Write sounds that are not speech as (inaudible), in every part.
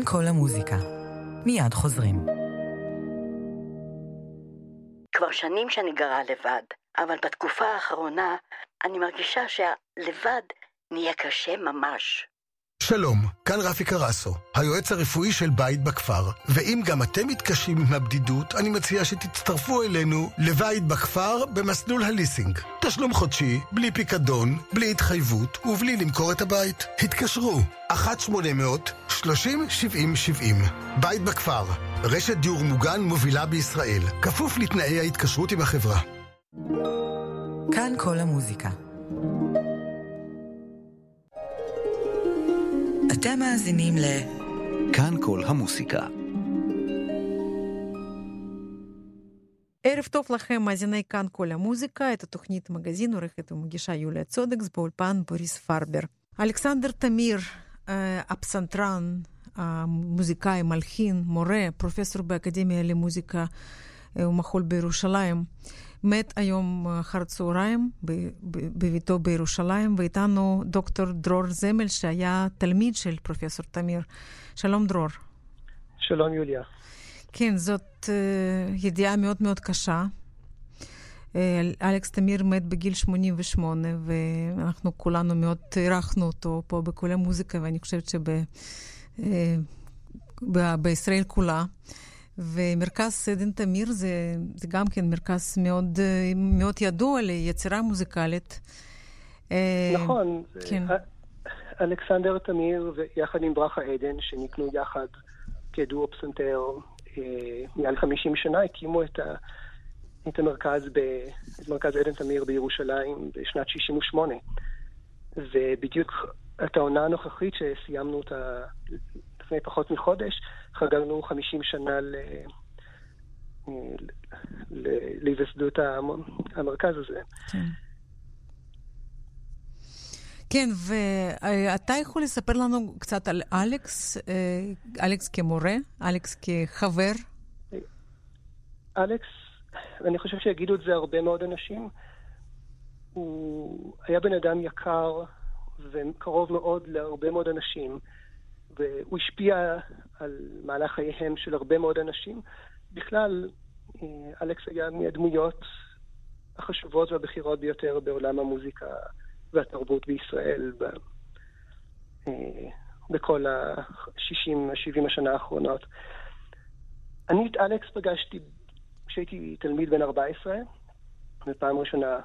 כאן כל המוזיקה. מיד חוזרים. כבר שנים שאני גרה לבד, אבל בתקופה האחרונה אני מרגישה שהלבד נהיה קשה ממש. שלום, כאן רפי קרסו, היועץ הרפואי של בית בכפר, ואם גם אתם מתקשים עם הבדידות, אני מציע שתצטרפו אלינו לבית בכפר במסלול הליסינג. תשלום חודשי, בלי פיקדון, בלי התחייבות ובלי למכור את הבית. התקשרו, 1-800-30-70-70. בית בכפר, רשת דיור מוגן מובילה בישראל, כפוף לתנאי ההתקשרות עם החברה. כאן כל המוזיקה. אתם מאזינים ל... כאן כל המוסיקה. ערב טוב לכם, מאזיני כאן כל המוזיקה, את התוכנית מגזין עורכת ומגישה יוליה צודקס, באולפן בוריס פרבר. אלכסנדר תמיר, הפסנתרן, המוזיקאי, מלחין, מורה, פרופסור באקדמיה למוזיקה ומחול בירושלים. מת היום אחר צהריים בביתו בירושלים, ואיתנו דוקטור דרור זמל, שהיה תלמיד של פרופסור תמיר. שלום דרור. שלום יוליה. כן, זאת uh, ידיעה מאוד מאוד קשה. Uh, אלכס תמיר מת בגיל 88, ואנחנו כולנו מאוד הערכנו אותו פה בכל המוזיקה, ואני חושבת שבישראל uh, כולה. ומרכז סדן תמיר זה, זה גם כן מרכז מאוד, מאוד ידוע ליצירה מוזיקלית. נכון. כן. אלכסנדר תמיר יחד עם ברכה עדן, שנקנו יחד כדואו פסנתר מעל 50 שנה, הקימו את, ה, את המרכז, ב, את מרכז עדן תמיר בירושלים בשנת 68. ובדיוק את העונה הנוכחית שסיימנו אותה לפני פחות מחודש, חגגנו 50 שנה ל... להיווסדות המרכז הזה. כן. כן, ואתה יכול לספר לנו קצת על אלכס, אלכס כמורה, אלכס כחבר? אלכס, אני חושב שיגידו את זה הרבה מאוד אנשים, הוא היה בן אדם יקר וקרוב מאוד להרבה מאוד אנשים. והוא השפיע על מהלך חייהם של הרבה מאוד אנשים. בכלל, אה, אלכס היה מהדמויות החשובות והבכירות ביותר בעולם המוזיקה והתרבות בישראל ב, אה, בכל ה-60-70 השנה האחרונות. אני את אלכס פגשתי כשהייתי תלמיד בן 14, ופעם ראשונה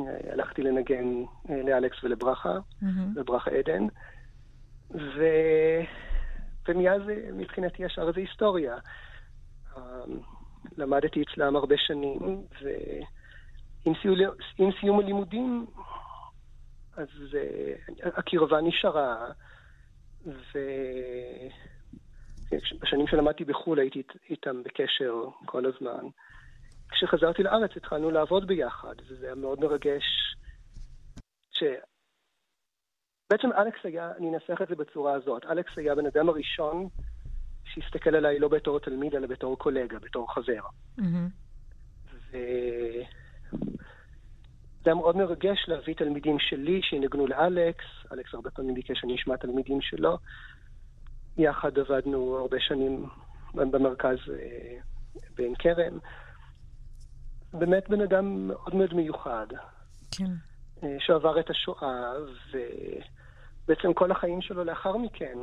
אה, הלכתי לנגן לאלכס ולברכה, mm-hmm. לברכה עדן. ו... ומאז מבחינתי השאר זה היסטוריה. למדתי אצלם הרבה שנים, ועם סיום, סיום הלימודים, אז הקרבה נשארה, ובשנים שלמדתי בחו"ל הייתי איתם בקשר כל הזמן. כשחזרתי לארץ התחלנו לעבוד ביחד, וזה היה מאוד מרגש ש... בעצם אלכס היה, אני אנסח את זה בצורה הזאת, אלכס היה הבן אדם הראשון שהסתכל עליי לא בתור תלמיד, אלא בתור קולגה, בתור חבר. Mm-hmm. ו... זה היה מאוד מרגש להביא תלמידים שלי שינגנו לאלכס, אלכס הרבה פעמים ביקש שאני אשמע תלמידים שלו. יחד עבדנו הרבה שנים במרכז אה, בעין כרם. באמת בן אדם מאוד מאוד מיוחד. כן. אה, שעבר את השואה, ובעצם כל החיים שלו לאחר מכן,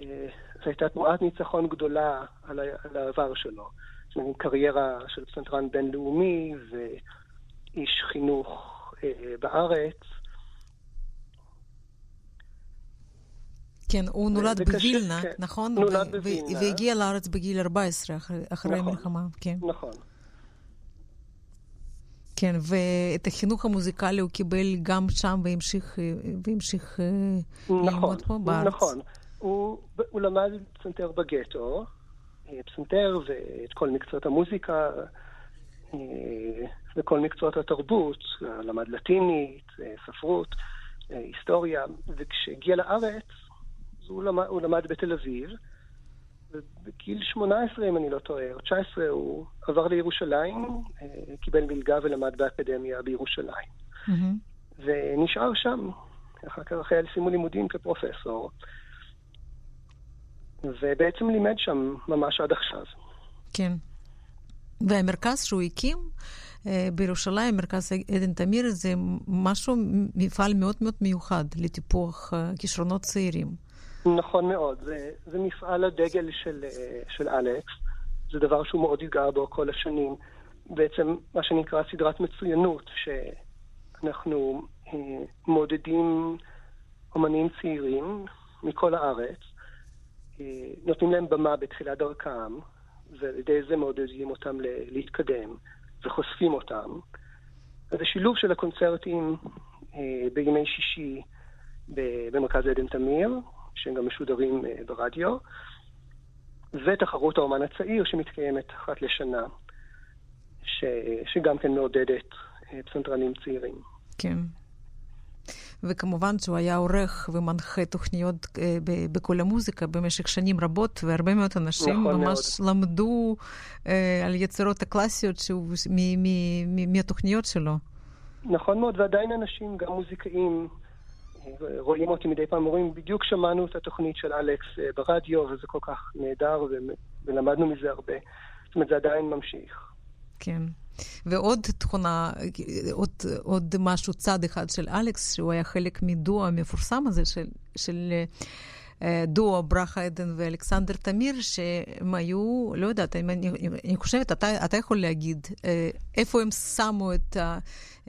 אה, זו הייתה תנועת ניצחון גדולה על, העבר שלו. זאת אומרת, קריירה של פסנתרן בינלאומי ואיש חינוך אה, בארץ. כן, הוא נולד בווילנה, כן. נכון? נולד בווילנה. והגיע לארץ בגיל 14, אחרי, אחרי נכון, המלחמה, כן. נכון. כן, ואת החינוך המוזיקלי הוא קיבל גם שם והמשיך, והמשיך נכון, ללמוד פה בארץ. נכון, הוא, הוא למד פסנתר בגטו, פסנתר ואת כל מקצועות המוזיקה וכל מקצועות התרבות, למד לטינית, ספרות, היסטוריה, וכשהגיע לארץ הוא למד, הוא למד בתל אביב, ובגיל 18, אם אני לא טועה, או 19, הוא עבר לירושלים, אה, קיבל מלגה ולמד באקדמיה בירושלים. Mm-hmm. ונשאר שם, אחר כך אחרי סיימו לימודים כפרופסור. ובעצם לימד שם ממש עד עכשיו. כן. והמרכז שהוא הקים אה, בירושלים, מרכז עדן תמיר, זה משהו, מפעל מאוד מאוד מיוחד לטיפוח אה, כישרונות צעירים. נכון מאוד, זה, זה מפעל הדגל של, אה, של אלכס, זה דבר שהוא מאוד התגאה בו כל השנים. בעצם מה שנקרא סדרת מצוינות, שאנחנו מעודדים אומנים צעירים מכל הארץ, נותנים להם במה בתחילת דרכם, ועל ידי זה מעודדים אותם להתקדם. וחושפים אותם. זה שילוב של הקונצרטים אה, בימי שישי במרכז עדן תמיר, שהם גם משודרים אה, ברדיו, ותחרות האומן הצעיר שמתקיימת אחת לשנה, ש, שגם כן מעודדת אה, פסנתרנים צעירים. כן. וכמובן שהוא היה עורך ומנחה תוכניות אה, בכל המוזיקה במשך שנים רבות, והרבה מאוד אנשים נכון ממש מאוד. למדו אה, על יצירות הקלאסיות שהוא, מהתוכניות שלו. נכון מאוד, ועדיין אנשים, גם מוזיקאים, אה, רואים אותי מדי פעם, אומרים, בדיוק שמענו את התוכנית של אלכס ברדיו, וזה כל כך נהדר, ולמדנו מזה הרבה. זאת אומרת, זה עדיין ממשיך. כן. ועוד תכונה, עוד, עוד משהו, צד אחד של אלכס, שהוא היה חלק מדו המפורסם הזה של, של אה, דו ברכה עדן ואלכסנדר תמיר, שהם היו, לא יודעת, אני, אני חושבת, אתה, אתה יכול להגיד, אה, איפה הם שמו את,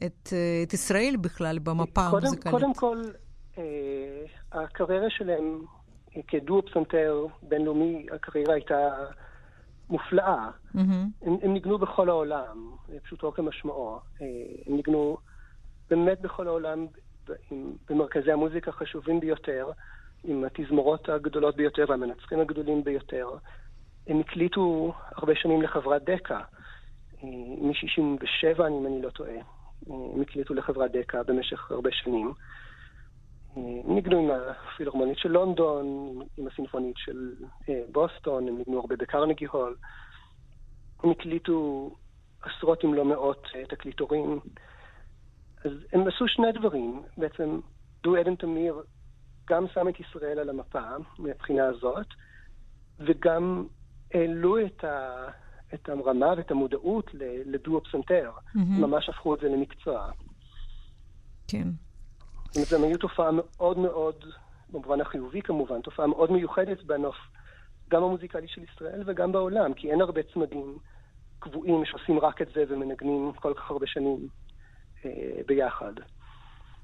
את, את ישראל בכלל במפה המוזיקלית? קודם כל, אה, הקריירה שלהם כדו פסנתר בינלאומי, הקריירה הייתה... מופלאה. Mm-hmm. הם, הם ניגנו בכל העולם, פשוטו כמשמעו. אה, הם ניגנו באמת בכל העולם במרכזי המוזיקה החשובים ביותר, עם התזמורות הגדולות ביותר והמנצחים הגדולים ביותר. הם הקליטו הרבה שנים לחברת דקה, אה, מ-67, אם אני לא טועה. אה, הם הקליטו לחברת דקה במשך הרבה שנים. ניגנו עם הפילהרמונית של לונדון, עם הסימפונית של אה, בוסטון, הם ניגנו הרבה בקרנגי הול. הם הקליטו עשרות אם לא מאות אה, תקליטורים. אז הם עשו שני דברים. בעצם דו עדן תמיר גם שם את ישראל על המפה מהבחינה הזאת, וגם העלו את, ה, את הרמה ואת המודעות לדו פסנתר. Mm-hmm. ממש הפכו את זה למקצוע. כן. זאת אומרת, הם היו תופעה מאוד מאוד, במובן החיובי כמובן, תופעה מאוד מיוחדת בנוף, גם המוזיקלי של ישראל וגם בעולם, כי אין הרבה צמדים קבועים שעושים רק את זה ומנגנים כל כך הרבה שנים אה, ביחד.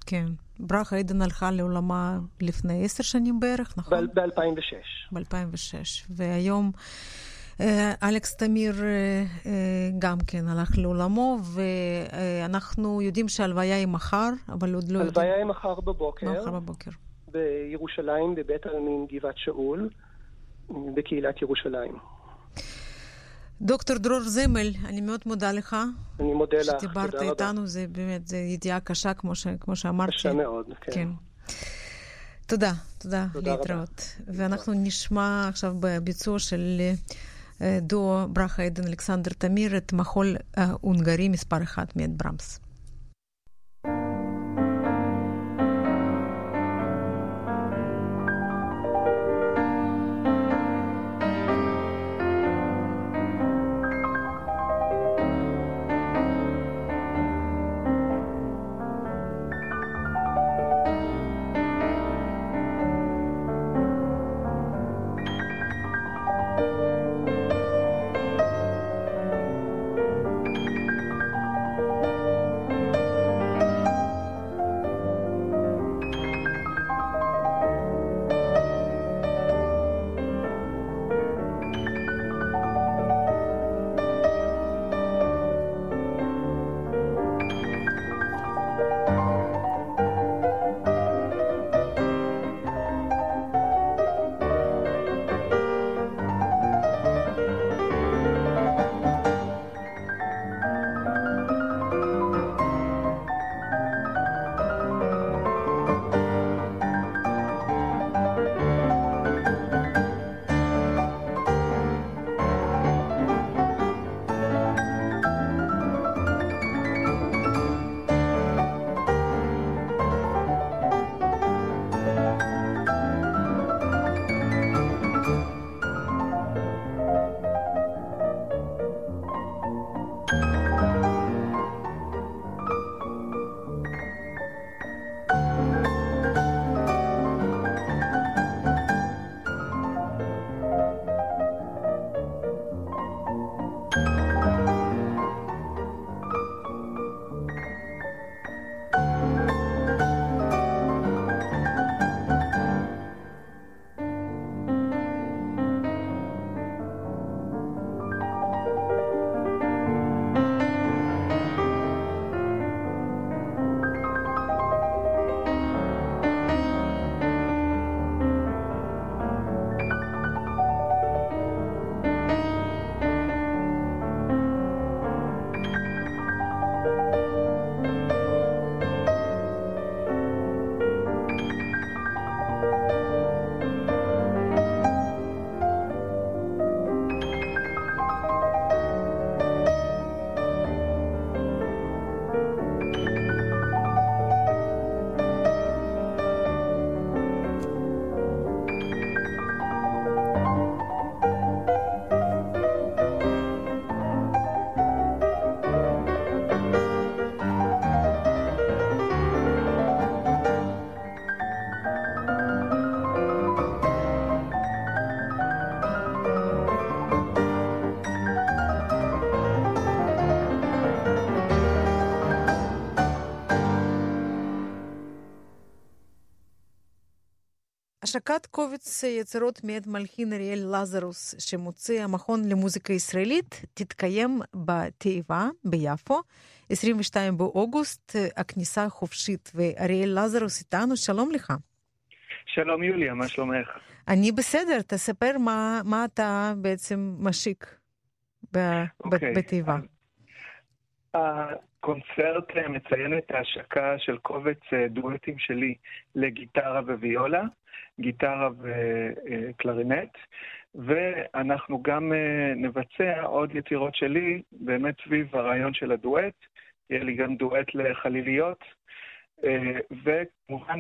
כן. ברכה עדן הלכה לעולמה לפני עשר שנים בערך, נכון? ב-2006. ב-2006. והיום... אה, אלכס תמיר אה, אה, גם כן הלך לעולמו, ואנחנו יודעים שהלוויה היא מחר, אבל עוד לא יודעים. הלוויה היא מחר בבוקר. מחר בבוקר. בירושלים, בבית העלמין גבעת שאול, בקהילת ירושלים. דוקטור דרור זמל, אני מאוד מודה לך. אני מודה לך, תודה רבה. שדיברת איתנו, זה באמת, זו ידיעה קשה, כמו, ש, כמו שאמרתי. קשה מאוד, כן. כן. תודה, תודה, תודה להתראות. רבה. ואנחנו נשמע עכשיו בביצוע של do до брахайден Александр Тамирет махол унгарим из парахат мед Брамс. השקת קובץ יצירות מאת מלחין אריאל לזרוס שמוציא המכון למוזיקה ישראלית תתקיים בתיבה ביפו, 22 באוגוסט, הכניסה חופשית, ואריאל לזרוס איתנו, שלום לך. שלום יוליה, מה שלומך? אני בסדר, תספר מה, מה אתה בעצם משיק okay. בתיבה. הקונצרט מציין את ההשקה של קובץ דואטים שלי לגיטרה וויולה, גיטרה וקלרינט, ואנחנו גם נבצע עוד יצירות שלי באמת סביב הרעיון של הדואט. יהיה לי גם דואט לחליליות, וכמובן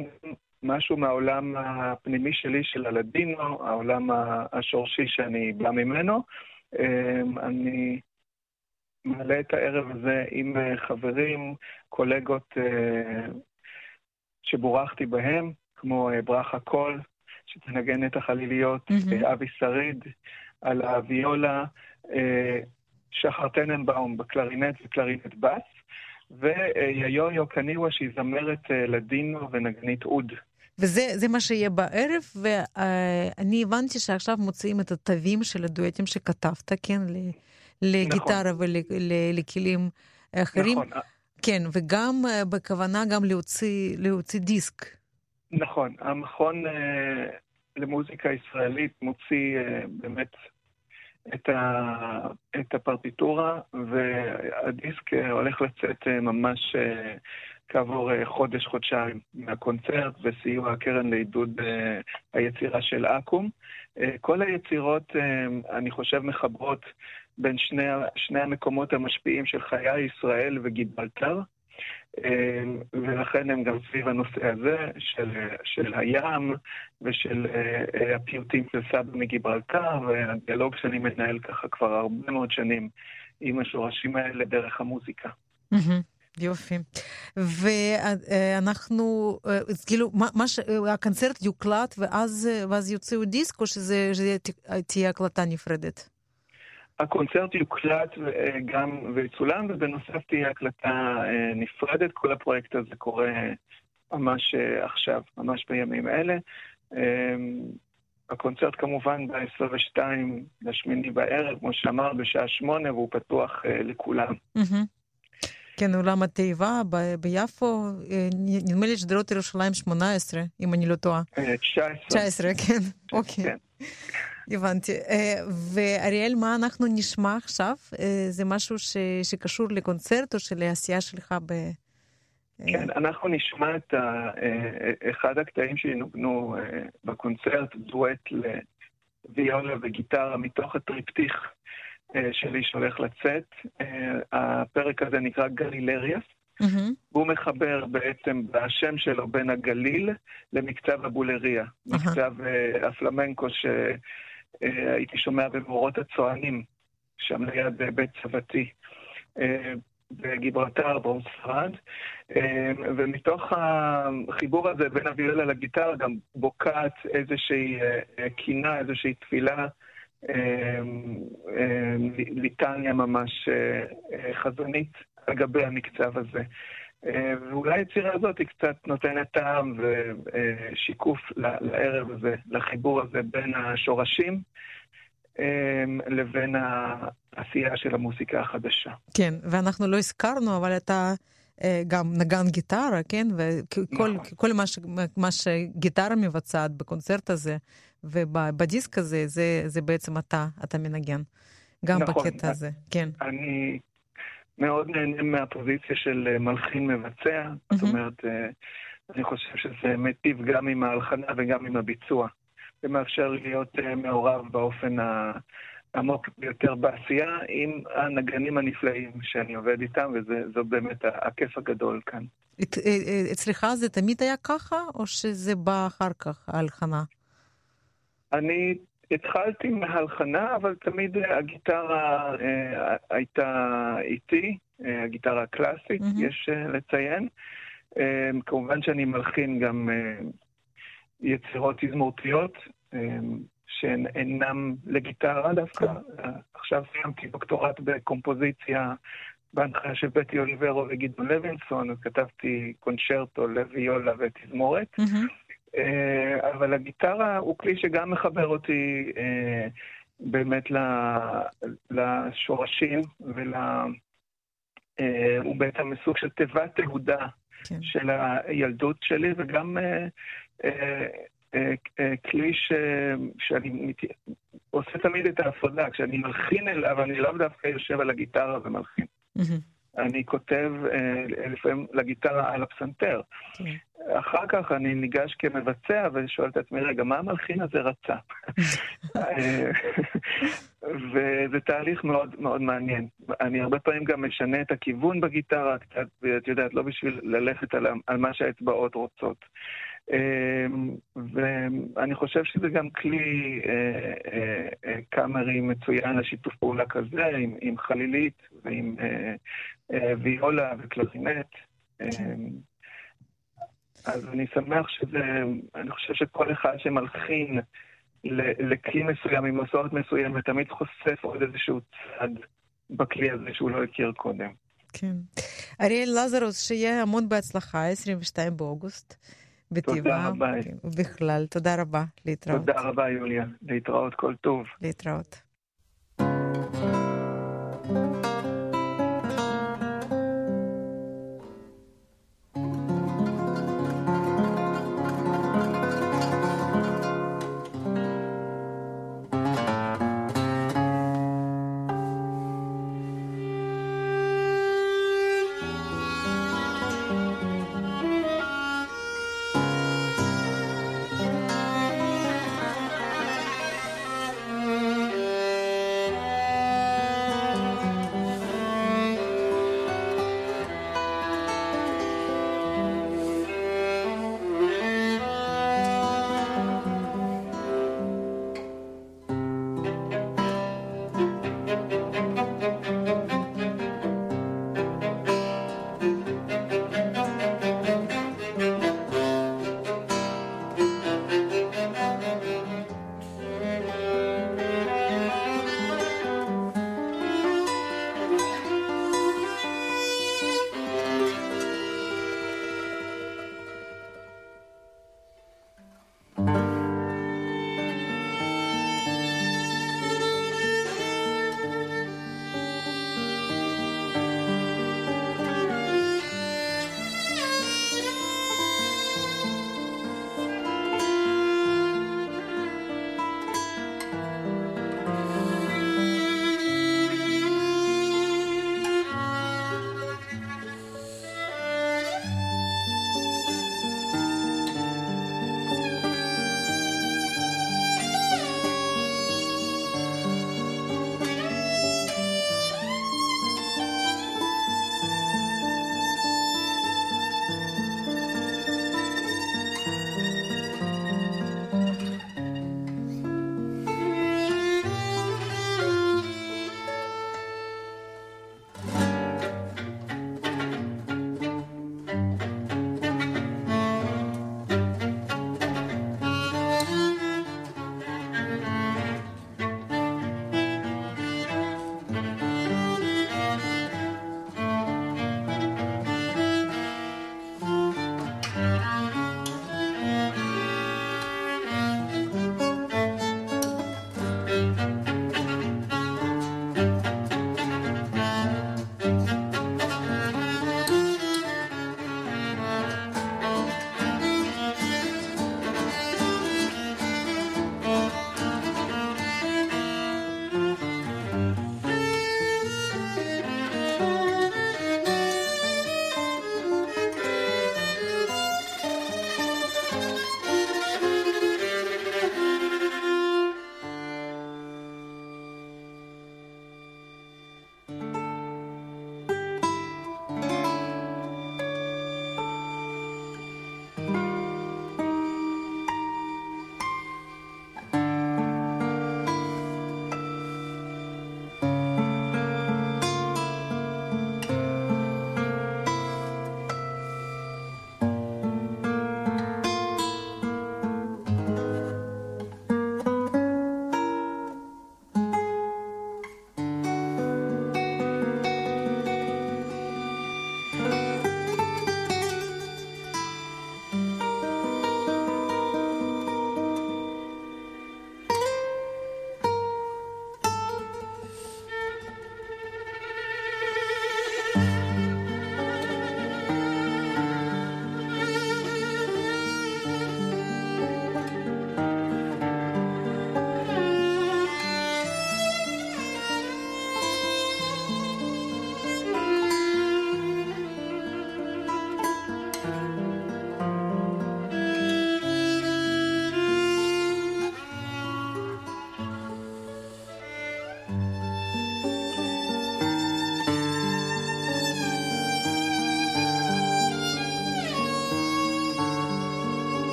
משהו מהעולם הפנימי שלי של הלדינו, העולם השורשי שאני בא ממנו. אני מעלה את הערב הזה עם חברים, קולגות שבורכתי בהם, כמו ברכה קול, שתנגן את החליליות, mm-hmm. אבי שריד על הוויולה, שחר טננבאום בקלרינט וקלרינט בס, ויויו קניווה שהיא זמרת לדינו ונגנית אוד. וזה מה שיהיה בערב, ואני הבנתי שעכשיו מוציאים את התווים של הדואטים שכתבת, כן? לגיטרה נכון. ולכלים אחרים. נכון. כן, וגם בכוונה גם להוציא, להוציא דיסק. נכון, המכון למוזיקה ישראלית מוציא באמת את, ה, את הפרטיטורה, והדיסק הולך לצאת ממש כעבור חודש-חודשיים מהקונצרט וסיוע הקרן לעידוד היצירה של אקו"ם. כל היצירות, אני חושב, מחברות בין שני, שני המקומות המשפיעים של חיי ישראל וגיברלטר. ולכן הם גם סביב הנושא הזה של, של הים ושל הפיוטים של סבא מגיברלטר, והדיאלוג שאני מנהל ככה כבר הרבה מאוד שנים עם השורשים האלה דרך המוזיקה. יופי. ואנחנו, כאילו, מה, ש... הקונצרט יוקלט ואז, ואז יוציאו דיסק, או שזה תהיה הקלטה נפרדת? הקונצרט יוקלט גם ויצולם, ובנוסף תהיה הקלטה נפרדת. כל הפרויקט הזה קורה ממש עכשיו, ממש בימים אלה. הקונצרט כמובן ב-22 לשמיני בערב, כמו שאמר, בשעה שמונה, והוא פתוח לכולם. כן, אולם התיבה ב- ביפו, נדמה לי שדרות ירושלים 18, אם אני לא טועה. 19. 19, כן, אוקיי. הבנתי. ואריאל, מה אנחנו נשמע עכשיו? זה משהו ש... שקשור לקונצרט או שלעשייה שלך ב... כן, אנחנו נשמע את ה... אחד הקטעים שינוגנו בקונצרט, דואט לוויולה וגיטרה מתוך הטריפטיך שלי שהולך לצאת. הפרק הזה נקרא גלילריאס. Mm-hmm. והוא מחבר בעצם בשם שלו בין הגליל למקצב הבולריה, uh-huh. מקצב uh, הפלמנקו שהייתי שומע במאורות הצוענים, שם ליד בית סבתי, uh, בגיברלטר, דרום ספרד, ומתוך החיבור הזה בין הוויולה לגיטרה גם בוקעת איזושהי קינה, איזושהי תפילה. ליטניה ממש חזונית על גבי המקצב הזה. ואולי היצירה הזאת היא קצת נותנת טעם ושיקוף לערב הזה, לחיבור הזה בין השורשים לבין העשייה של המוסיקה החדשה. כן, ואנחנו לא הזכרנו, אבל אתה גם נגן גיטרה, כן? וכל נכון. מה, ש, מה שגיטרה מבצעת בקונצרט הזה ובדיסק הזה, זה, זה בעצם אתה, אתה מנגן. גם נכון, בקטע הזה, כן. אני מאוד נהנה מהפוזיציה של מלחין מבצע, mm-hmm. זאת אומרת, אני חושב שזה מיטיב גם עם ההלחנה וגם עם הביצוע. זה מאפשר להיות מעורב באופן העמוק ביותר בעשייה עם הנגנים הנפלאים שאני עובד איתם, וזו באמת הכיף הגדול כאן. אצלך זה תמיד היה ככה, או שזה בא אחר כך, ההלחנה? אני התחלתי מהלחנה, אבל תמיד הגיטרה אה, הייתה איתי, אה, הגיטרה הקלאסית, mm-hmm. יש אה, לציין. אה, כמובן שאני מלחין גם אה, יצירות תזמורתיות, אה, שהן אינן לגיטרה דווקא. אה, עכשיו סיימתי דוקטורט בקומפוזיציה בהנחיה של בטי אוליברו וגדעון לוינסון, אז כתבתי קונצ'רטו לוויולה ותזמורת. Mm-hmm. אבל הגיטרה הוא כלי שגם מחבר אותי באמת לשורשים ול... הוא בעצם סוג של תיבת תהודה כן. של הילדות שלי, וגם כלי ש... שאני מת... עושה תמיד את ההפרדה. כשאני מלחין אליו, אני לאו דווקא יושב על הגיטרה ומלחין. אני כותב אה, לפעמים לגיטרה על הפסנתר. כן. אחר כך אני ניגש כמבצע ושואל את עצמי, רגע, מה המלחין הזה רצה? (laughs) וזה תהליך מאוד מאוד מעניין. אני הרבה פעמים גם משנה את הכיוון בגיטרה, קצת, את יודעת, לא בשביל ללכת על, על מה שהאצבעות רוצות. אמ, ואני חושב שזה גם כלי אה, אה, אה, קאמרי מצוין לשיתוף פעולה כזה, עם, עם חלילית ועם ויולה וקלרינט. אז אני שמח שזה, אני חושב שכל אחד שמלחין לכלי מסוים, עם מסורת מסוימת, תמיד חושף עוד איזשהו צד בכלי הזה שהוא לא הכיר קודם. כן. אריאל לזרוס, שיהיה המון בהצלחה, 22 באוגוסט. בטבעה. תודה רבה. ובכלל, תודה רבה. להתראות. תודה רבה, יוליה. להתראות, כל טוב. להתראות.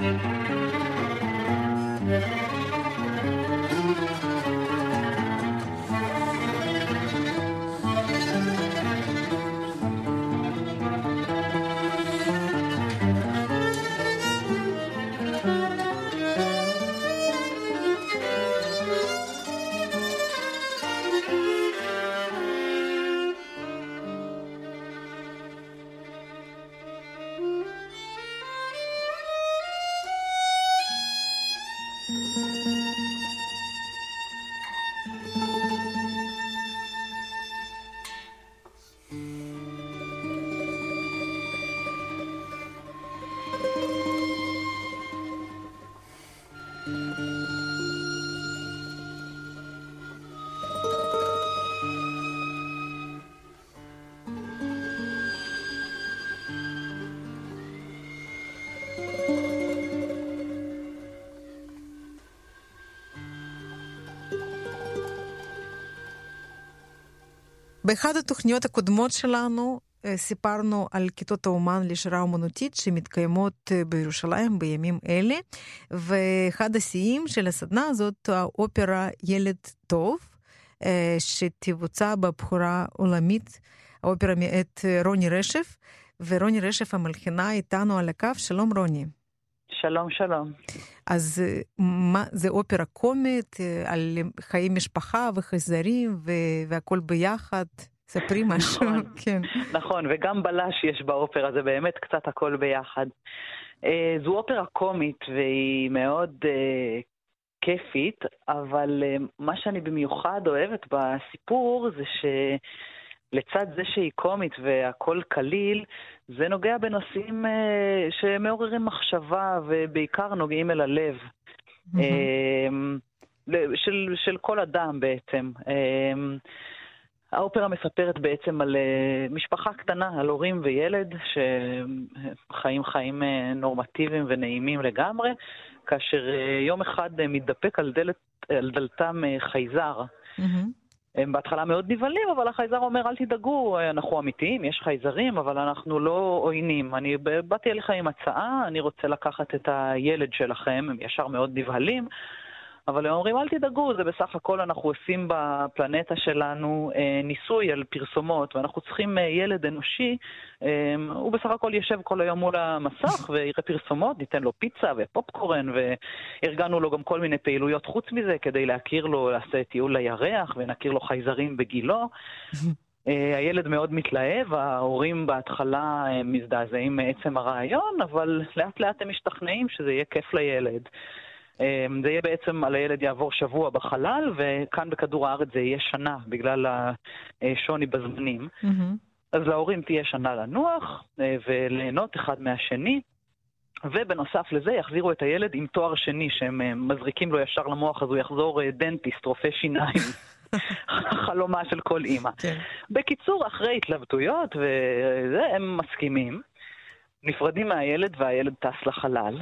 Música באחד התוכניות הקודמות שלנו סיפרנו על כיתות האומן לשירה אומנותית שמתקיימות בירושלים בימים אלה, ואחד השיאים של הסדנה הזאת, האופרה ילד טוב, שתבוצע בבחורה עולמית, האופרה מאת רוני רשף, ורוני רשף המלחינה איתנו על הקו. שלום רוני. שלום, שלום. אז מה, זה אופרה קומית על חיי משפחה וחייזרים והכל ביחד? ספרי משהו, נכון, (laughs) כן. נכון, וגם בלש יש באופרה, זה באמת קצת הכל ביחד. Uh, זו אופרה קומית והיא מאוד uh, כיפית, אבל uh, מה שאני במיוחד אוהבת בסיפור זה שלצד זה שהיא קומית והכל קליל, זה נוגע בנושאים uh, שמעוררים מחשבה ובעיקר נוגעים אל הלב. Mm-hmm. Uh, של, של כל אדם בעצם. Uh, האופרה מספרת בעצם על uh, משפחה קטנה, על הורים וילד שחיים חיים uh, נורמטיביים ונעימים לגמרי, כאשר uh, יום אחד מתדפק על, דלת, על דלתם חייזר. Mm-hmm. הם בהתחלה מאוד נבהלים, אבל החייזר אומר, אל תדאגו, אנחנו אמיתיים, יש חייזרים, אבל אנחנו לא עוינים. אני באתי אליך עם הצעה, אני רוצה לקחת את הילד שלכם, הם ישר מאוד נבהלים. אבל הם אומרים, אל תדאגו, זה בסך הכל אנחנו עושים בפלנטה שלנו אה, ניסוי על פרסומות, ואנחנו צריכים אה, ילד אנושי, אה, הוא בסך הכל יושב כל היום מול המסך ויראה פרסומות, ניתן לו פיצה ופופקורן, וארגנו לו גם כל מיני פעילויות חוץ מזה, כדי להכיר לו, לעשות טיול לירח, ונכיר לו חייזרים בגילו. הילד מאוד מתלהב, ההורים בהתחלה מזדעזעים מעצם הרעיון, אבל לאט לאט הם משתכנעים שזה יהיה כיף לילד. אמ, זה יהיה בעצם, על הילד יעבור שבוע בחלל, וכאן בכדור הארץ זה יהיה שנה, בגלל השוני בזמנים. Mm-hmm. אז להורים תהיה שנה לנוח אה, וליהנות אחד מהשני. ובנוסף לזה יחזירו את הילד עם תואר שני שהם אה, מזריקים לו ישר למוח, אז הוא יחזור אה, דנטיסט, רופא שיניים. (laughs) חלומה של כל אימא. כן. בקיצור, אחרי התלבטויות, וזה, הם מסכימים. נפרדים מהילד והילד טס לחלל.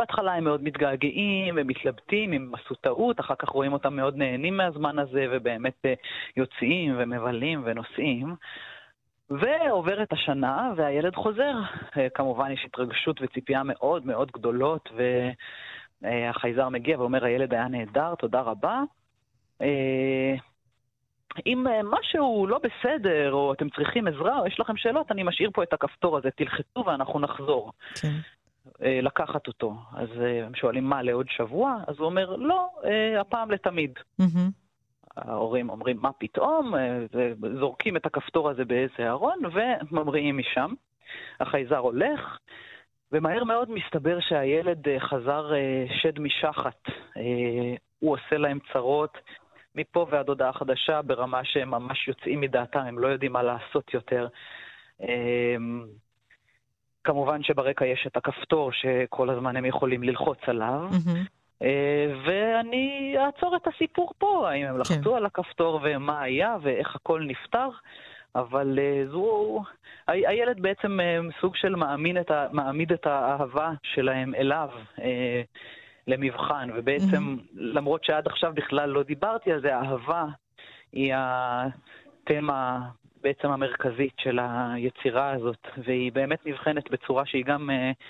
בהתחלה הם מאוד מתגעגעים ומתלבטים אם עשו טעות, אחר כך רואים אותם מאוד נהנים מהזמן הזה ובאמת אה, יוצאים ומבלים ונוסעים. ועוברת השנה והילד חוזר. אה, כמובן יש התרגשות וציפייה מאוד מאוד גדולות, והחייזר מגיע ואומר, הילד היה נהדר, תודה רבה. אה, אם משהו לא בסדר, או אתם צריכים עזרה, או יש לכם שאלות, אני משאיר פה את הכפתור הזה, תלחצו ואנחנו נחזור. כן. אה, לקחת אותו. אז אה, הם שואלים, מה, לעוד שבוע? אז הוא אומר, לא, אה, הפעם לתמיד. Mm-hmm. ההורים אומרים, מה פתאום? זורקים את הכפתור הזה באיזה ארון וממריאים משם. החייזר הולך, ומהר מאוד מסתבר שהילד חזר שד משחת. הוא עושה להם צרות מפה ועד הודעה חדשה ברמה שהם ממש יוצאים מדעתם, הם לא יודעים מה לעשות יותר. כמובן שברקע יש את הכפתור שכל הזמן הם יכולים ללחוץ עליו. Mm-hmm. ואני אעצור את הסיפור פה, האם הם כן. לחצו על הכפתור ומה היה ואיך הכל נפתר, אבל אה, זו... הילד בעצם אה, סוג של את ה... מעמיד את האהבה שלהם אליו אה, למבחן, ובעצם, mm-hmm. למרות שעד עכשיו בכלל לא דיברתי על זה, האהבה היא התמה בעצם המרכזית של היצירה הזאת, והיא באמת נבחנת בצורה שהיא גם uh,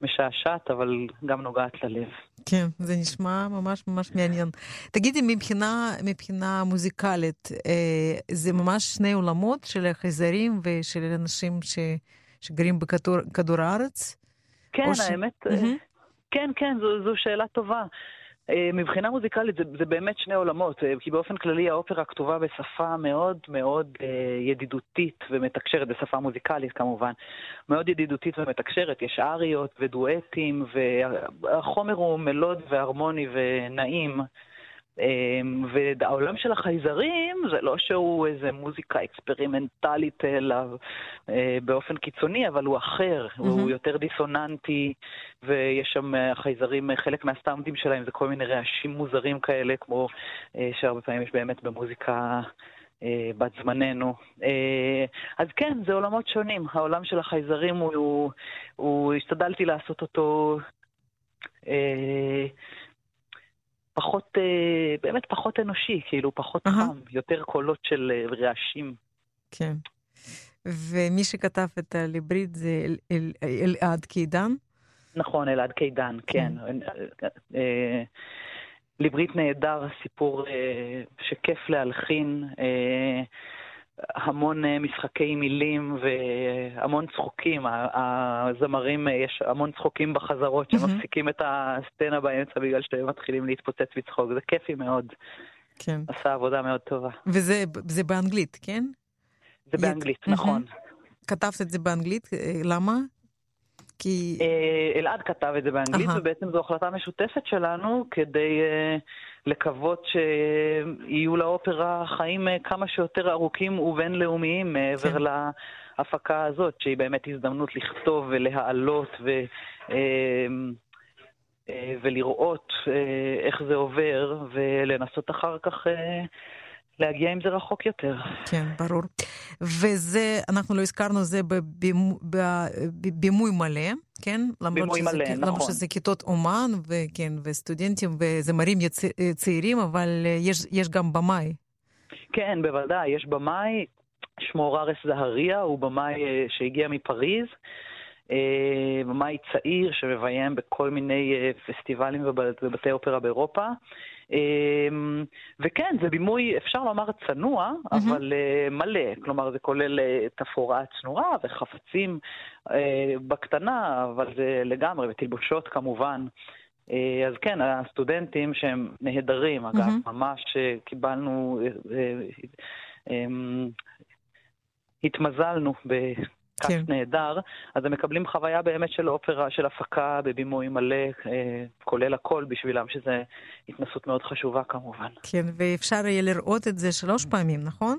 משעשעת, אבל גם נוגעת ללב. כן, זה נשמע ממש ממש מעניין. תגידי, מבחינה, מבחינה מוזיקלית, אה, זה ממש שני עולמות של החייזרים ושל אנשים ש, שגרים בכדור הארץ? כן, האמת, ש... mm-hmm. כן, כן, זו, זו שאלה טובה. אה, מבחינה מוזיקלית זה, זה באמת שני עולמות, אה, כי באופן כללי האופרה כתובה בשפה מאוד מאוד אה, ידידותית ומתקשרת, בשפה מוזיקלית כמובן, מאוד ידידותית ומתקשרת, יש אריות ודואטים, והחומר הוא מלוד והרמוני ונעים. אמ, והעולם של החייזרים זה לא שהוא איזה מוזיקה אקספרימנטלית אליו אה, באופן קיצוני, אבל הוא אחר, mm-hmm. הוא יותר דיסוננטי, ויש שם אה, חייזרים, אה, חלק מהסטאונדים שלהם זה כל מיני רעשים מוזרים כאלה, כמו שהרבה פעמים יש באמת במוזיקה בת זמננו. אז כן, זה עולמות שונים. העולם של החייזרים הוא, הוא, הוא השתדלתי לעשות אותו פחות, אה, באמת פחות אנושי, כאילו פחות אהה. חם, יותר קולות של אה, רעשים. כן. ומי שכתב את הליברית זה אל- אל- אלעד קידן. נכון, אלעד קידן, כן. אה, ליברית נהדר, סיפור שכיף להלחין, המון אה, משחקי מילים והמון צחוקים. הזמרים, אה, יש המון צחוקים בחזרות. שמפסיקים את הסצנה באמצע בגלל שהם מתחילים להתפוצץ מצחוק. זה כיפי מאוד, כן. עשה עבודה מאוד טובה. וזה זה באנגלית, כן? זה ית- באנגלית. נכון. כתבת את זה באנגלית, אה, למה? כי... אה, אלעד כתב את זה באנגלית, אהה. ובעצם זו החלטה משותפת שלנו כדי אה, לקוות שיהיו לאופרה חיים אה, כמה שיותר ארוכים ובינלאומיים מעבר כן. להפקה הזאת, שהיא באמת הזדמנות לכתוב ולהעלות ו... ולראות איך זה עובר, ולנסות אחר כך להגיע עם זה רחוק יותר. כן, ברור. וזה, אנחנו לא הזכרנו, זה בבימו- בבימוי מלא, כן? בימוי שזה מלא, נכון. למרות שזה כיתות אומן, וכן, וסטודנטים וזמרים צעירים, אבל אה, יש, יש גם במאי. כן, בוודאי, יש במאי, שמו ררס זהריה, הוא במאי אה, שהגיע מפריז, במאי צעיר שמביים בכל מיני אה, פסטיבלים וב- ובתי אופרה באירופה. אה, וכן, זה בימוי, אפשר לומר צנוע, אבל אה, מלא. כלומר, זה כולל אה, תפאורה צנועה וחפצים אה, בקטנה, אבל זה לגמרי, ותלבושות כמובן. אה, אז כן, הסטודנטים שהם נהדרים, אגב. ממש אה, קיבלנו, אה, אה, אה, התמזלנו בכף כן. נהדר, אז הם מקבלים חוויה באמת של אופרה, של הפקה בבימוי מלא, אה, כולל הכל בשבילם, שזה התנסות מאוד חשובה כמובן. כן, ואפשר יהיה לראות את זה שלוש פעמים, נכון?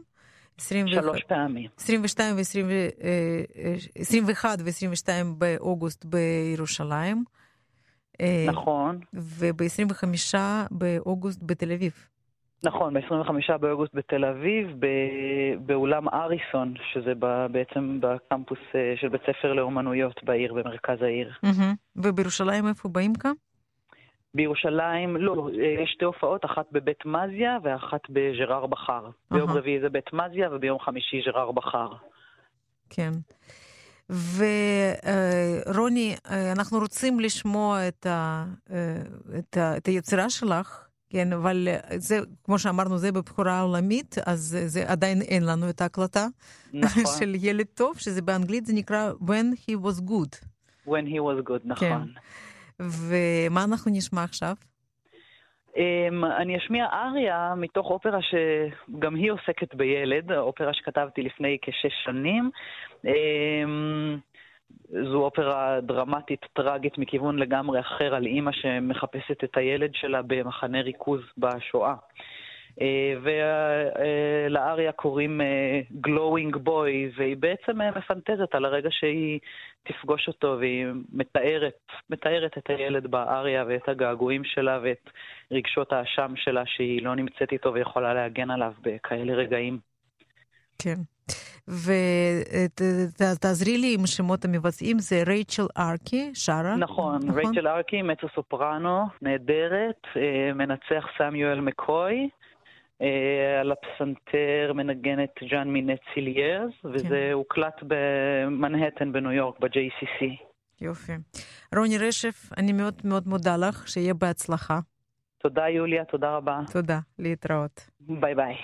21 שלוש פעמים. 22 ו-21 ו-22 באוגוסט בירושלים. אה, נכון, וב-25 באוגוסט בתל אביב. נכון, ב-25 באוגוסט בתל אביב, באולם אריסון, שזה בעצם בקמפוס אה, של בית ספר לאומנויות בעיר, במרכז העיר. ובירושלים איפה באים כאן? בירושלים, לא, אה, יש שתי הופעות, אחת בבית מזיה ואחת בז'רר בחר. ביום. רביעי זה בית מזיה וביום חמישי ז'רר בחר. כן. ורוני, אנחנו רוצים לשמוע את, ה, אה, את, ה, את היצירה שלך, כן, אבל אה, זה, כמו שאמרנו, זה בבחורה עולמית, אז זה עדיין אין לנו את ההקלטה נכון, (laughs) של ילד טוב, שזה באנגלית, זה נקרא When He Was Good. When he was good, נכון. ומה אנחנו נשמע עכשיו? Um, אני אשמיע אריה מתוך אופרה שגם היא עוסקת בילד, אופרה שכתבתי לפני כשש שנים. Um, זו אופרה דרמטית, טראגית, מכיוון לגמרי אחר על אימא שמחפשת את הילד שלה במחנה ריכוז בשואה. ולאריה קוראים אה, Glowing Boy, והיא בעצם אה, מפנטזת על הרגע שהיא תפגוש אותו, והיא מתארת, מתארת את הילד באריה ואת הגעגועים שלה ואת רגשות האשם שלה שהיא לא נמצאת איתו ויכולה להגן עליו בכאלה רגעים. כן. ותעזרי לי עם שמות המבצעים, זה רייצ'ל ארקי, שרה. נכון, רייצ'ל ארקי, מצו סופרנו, נהדרת, אה, מנצח סמיואל מקוי. אה, על הפסנתר מנגנת ג'אן מינט סיליארס, וזה כן. הוקלט במנהטן בניו יורק, ב-JCC. יופי. רוני רשף, אני מאוד מאוד מודה לך, שיהיה בהצלחה. תודה יוליה, תודה רבה. תודה, להתראות. ביי ביי.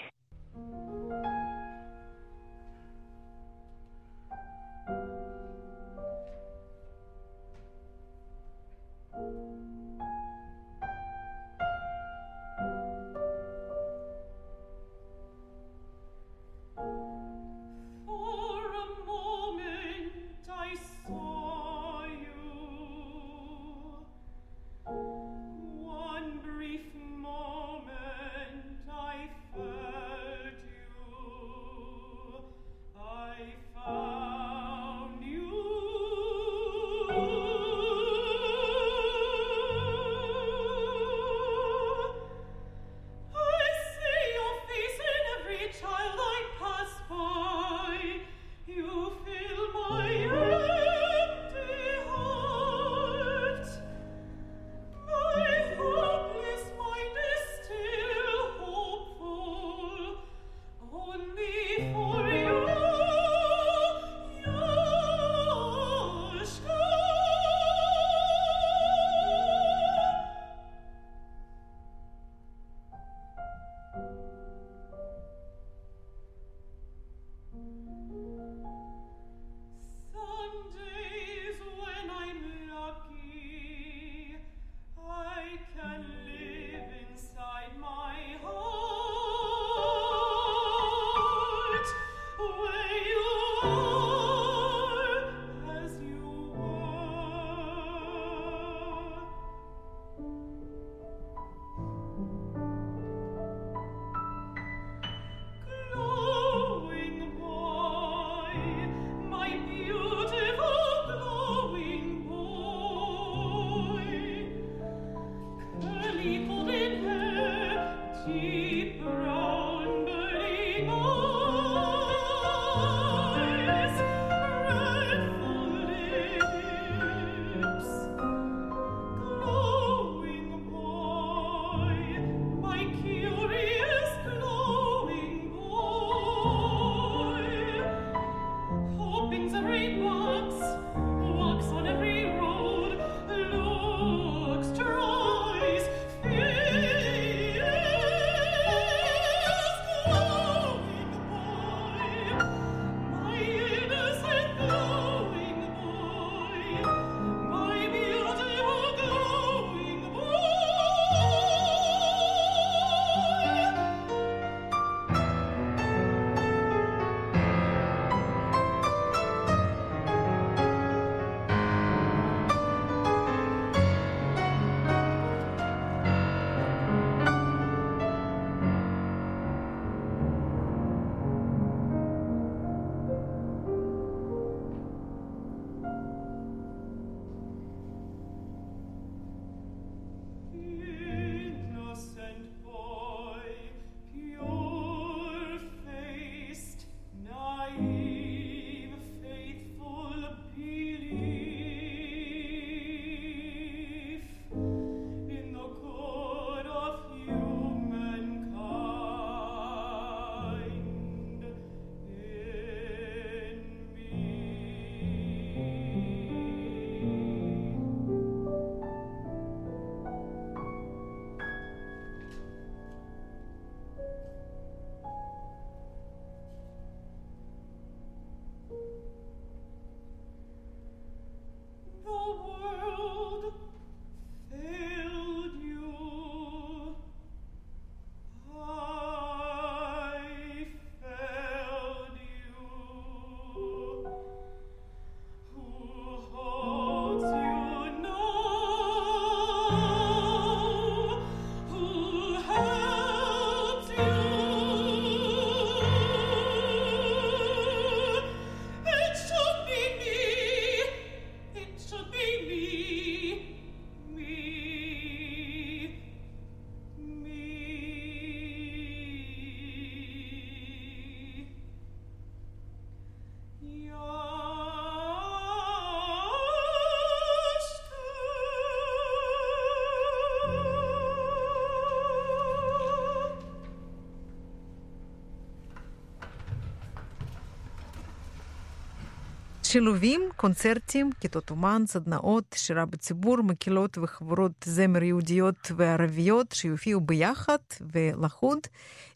שילובים, קונצרטים, כיתות אומן, סדנאות, שירה בציבור, מקהלות וחברות זמר יהודיות וערביות שיופיעו ביחד ולחוד.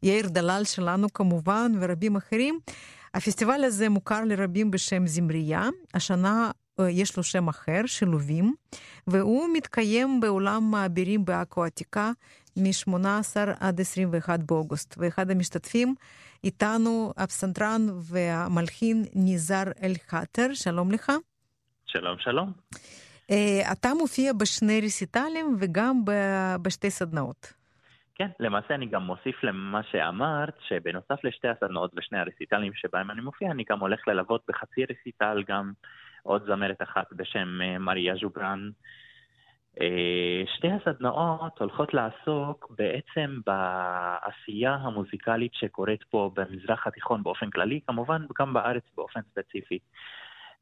יאיר דלל שלנו כמובן ורבים אחרים. הפסטיבל הזה מוכר לרבים בשם זמרייה. השנה יש לו שם אחר, שילובים, והוא מתקיים באולם מעבירים בעכו העתיקה מ-18 עד 21 באוגוסט. ואחד המשתתפים איתנו הפסנתרן והמלחין ניזר אל-חאטר, שלום לך. שלום, שלום. Uh, אתה מופיע בשני רסיטלים וגם בשתי סדנאות. כן, למעשה אני גם מוסיף למה שאמרת, שבנוסף לשתי הסדנאות ושני הרסיטלים שבהם אני מופיע, אני גם הולך ללוות בחצי רסיטל גם עוד זמרת אחת בשם אה, מריה ז'וברן. אה, שתי הסדנאות הולכות לעסוק בעצם בעשייה המוזיקלית שקורית פה במזרח התיכון באופן כללי, כמובן גם בארץ באופן ספציפי.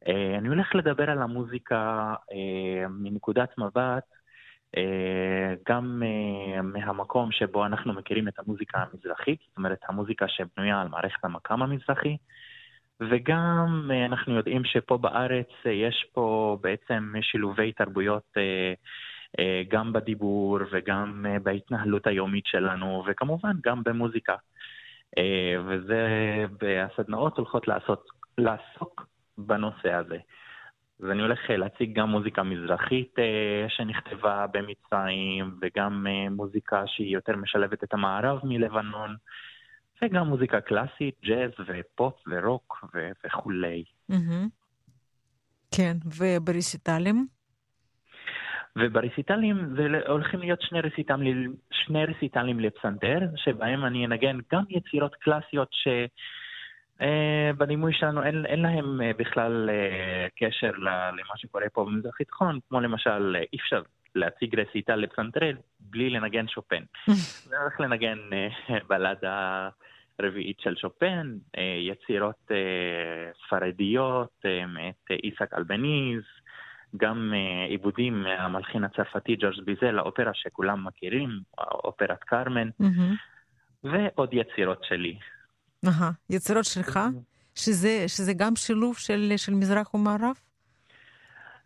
אה, אני הולך לדבר על המוזיקה מנקודת מבט גם מהמקום שבו אנחנו מכירים את המוזיקה המזרחית, זאת אומרת המוזיקה שבנויה על מערכת המקאם המזרחי, וגם אה, אנחנו יודעים שפה בארץ אה, יש פה בעצם שילובי תרבויות אה, גם בדיבור וגם בהתנהלות היומית שלנו, וכמובן גם במוזיקה. וזה, והסדנאות הולכות לעשות, לעסוק בנושא הזה. ואני הולך להציג גם מוזיקה מזרחית שנכתבה במצרים, וגם מוזיקה שהיא יותר משלבת את המערב מלבנון. וגם מוזיקה קלאסית, ג'אז ופופ ורוק ו- וכולי. כן, ובריסיטלים? ובריסיטלים זה הולכים להיות שני רסיטלים, שני רסיטלים לפסנתר, שבהם אני אנגן גם יצירות קלאסיות ש... Uh, בדימוי שלנו אין, אין להם uh, בכלל uh, קשר למה שקורה פה במזרח התיכון, כמו למשל, אי אפשר להציג רסיטל לפסנתרל בלי לנגן שופן. זה (laughs) הולך לנגן בלדה רביעית של שופן, אה, יצירות אה, ספרדיות אה, מאת איסק אלבניז, גם עיבודים מהמלחין הצרפתי ג'ורג' ביזל, האופרה שכולם מכירים, אופרת קרמן. ועוד יצירות שלי. יצירות שלך? שזה, שזה גם שילוב של, של מזרח ומערב?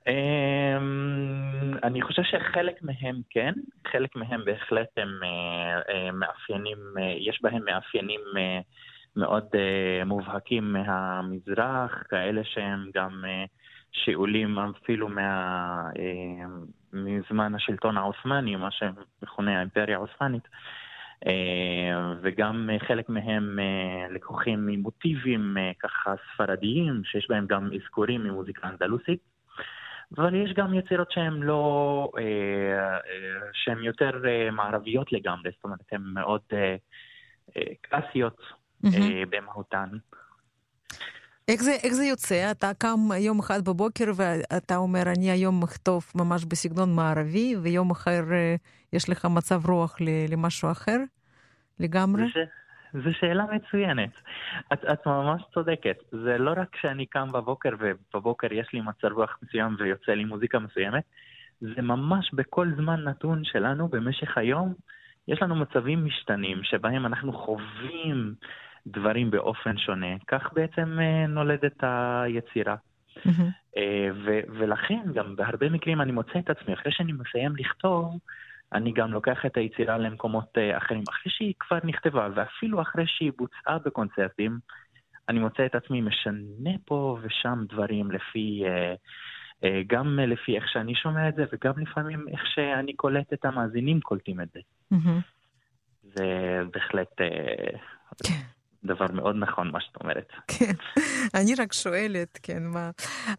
אמ, אני חושב שחלק מהם כן, חלק מהם בהחלט הם אה, אה, מאפיינים, אה, יש בהם מאפיינים מאוד מובהקים מהמזרח, כאלה שהם גם שאולים אפילו מה, מזמן השלטון העות'מאני, מה שמכונה האימפריה העות'מאנית. וגם חלק מהם לקוחים ממוטיבים ככה ספרדיים, שיש בהם גם אזכורים ממוזיקה אנדלוסית. אבל יש גם יצירות שהן לא, אה, אה, שהן יותר אה, מערביות לגמרי, זאת אומרת, הן מאוד קלאסיות mm-hmm. במהותן. איך זה, איך זה יוצא? אתה קם יום אחד בבוקר ואתה אומר, אני היום אכתוב ממש בסגנון מערבי, ויום אחר יש לך מצב רוח למשהו אחר לגמרי? זה, זו שאלה מצוינת. את, את ממש צודקת. זה לא רק שאני קם בבוקר ובבוקר יש לי מצב רוח מסוים ויוצא לי מוזיקה מסוימת, זה ממש בכל זמן נתון שלנו במשך היום, יש לנו מצבים משתנים שבהם אנחנו חווים דברים באופן שונה. כך בעצם אה, נולדת היצירה. Mm-hmm. ו- ולכן גם בהרבה מקרים אני מוצא את עצמי, אחרי שאני מסיים לכתוב, אני גם לוקח את היצירה למקומות אה, אחרים. אחרי שהיא כבר נכתבה, ואפילו אחרי שהיא בוצעה בקונצרטים, אני מוצא את עצמי משנה פה ושם דברים לפי, אה, אה, גם לפי איך שאני שומע את זה, וגם לפעמים איך שאני קולט את המאזינים קולטים את זה. Mm-hmm. זה בהחלט... דבר מאוד נכון מה שאת אומרת. כן, (laughs) אני רק שואלת, כן, מה,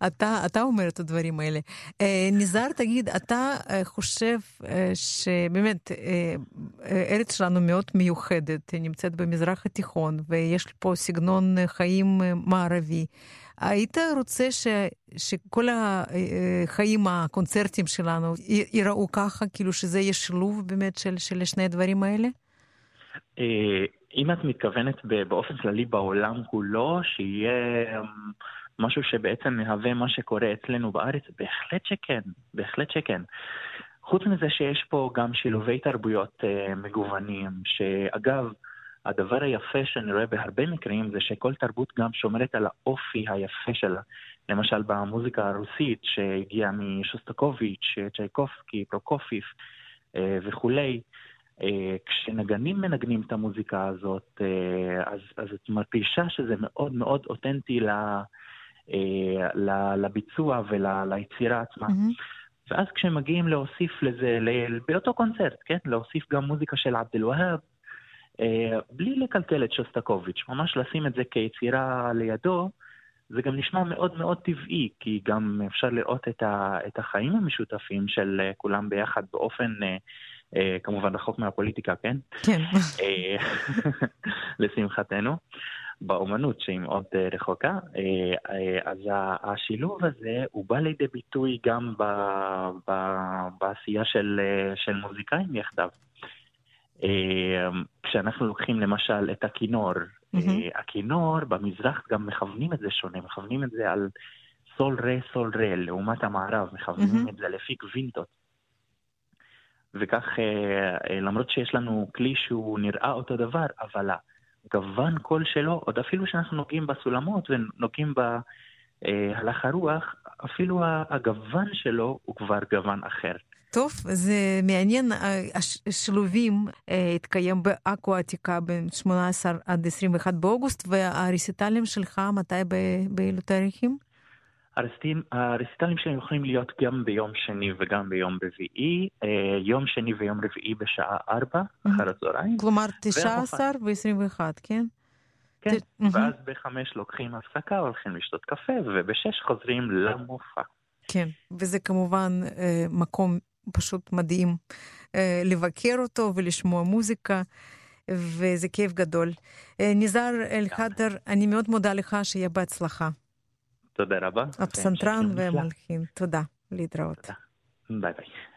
אתה, אתה אומר את הדברים האלה. אה, ניזר, תגיד, אתה אה, חושב אה, שבאמת ארץ שלנו מאוד מיוחדת, היא נמצאת במזרח התיכון, ויש פה סגנון חיים מערבי. היית רוצה ש, שכל החיים, הקונצרטים שלנו, ייראו ככה, כאילו שזה יהיה שילוב באמת של, של שני הדברים האלה? אם את מתכוונת באופן כללי בעולם כולו, שיהיה אמ, משהו שבעצם מהווה מה שקורה אצלנו בארץ, בהחלט שכן, בהחלט שכן. חוץ מזה שיש פה גם שילובי תרבויות uh, מגוונים, שאגב, הדבר היפה שאני רואה בהרבה מקרים זה שכל תרבות גם שומרת על האופי היפה שלה. למשל במוזיקה הרוסית שהגיעה משוסטקוביץ', צ'ייקובסקי, פרוקופיף אה, וכולי. אה, כשנגנים מנגנים את המוזיקה הזאת, אז, אז את מרגישה שזה מאוד מאוד אותנטי ל, לביצוע וליצירה עצמה. Mm-hmm. ואז כשמגיעים להוסיף לזה, באותו קונצרט, כן? להוסיף גם מוזיקה של עבד אל-והאב, אה, בלי לקלקל את שוסטקוביץ', ממש לשים את זה כיצירה לידו, זה גם נשמע מאוד מאוד טבעי, כי גם אפשר לראות את, ה, את החיים המשותפים של אה, כולם ביחד באופן, אה, אה, כמובן רחוק מהפוליטיקה, כן? כן. אה, (laughs) לשמחתנו. באומנות שהיא מאוד אה, רחוקה, אה, אה, אז השילוב הזה הוא בא לידי ביטוי גם ב, ב, בעשייה של, של מוזיקאים יחדיו. כשאנחנו לוקחים למשל את הכינור, mm-hmm. הכינור במזרח גם מכוונים את זה שונה, מכוונים את זה על סול רה סול רה, לעומת המערב, מכוונים mm-hmm. את זה לפי גווינטות. וכך, למרות שיש לנו כלי שהוא נראה אותו דבר, אבל גוון קול שלו, עוד אפילו שאנחנו נוגעים בסולמות ונוגעים בהלך הרוח, אפילו הגוון שלו הוא כבר גוון אחר. טוב, זה מעניין, השילובים אה, התקיים בעכו העתיקה בין 18 עד 21 באוגוסט, והרסיטלים שלך מתי באילו תאריכים? הרסיטלים שלהם יכולים להיות גם ביום שני וגם ביום רביעי. אה, יום שני ויום רביעי בשעה 4 אחר הצהריים. כלומר 19 ו-21, כן? כן, ואז בחמש לוקחים הפסקה, הולכים לשתות קפה, ובשש חוזרים למופע. כן, וזה כמובן אה, מקום פשוט מדהים אה, לבקר אותו ולשמוע מוזיקה. וזה כיף גדול. ניזר אל-חדר, אני מאוד מודה לך, שיהיה בהצלחה. תודה רבה. הפסנתרן ומלחין. תודה. להתראות. תודה. ביי ביי.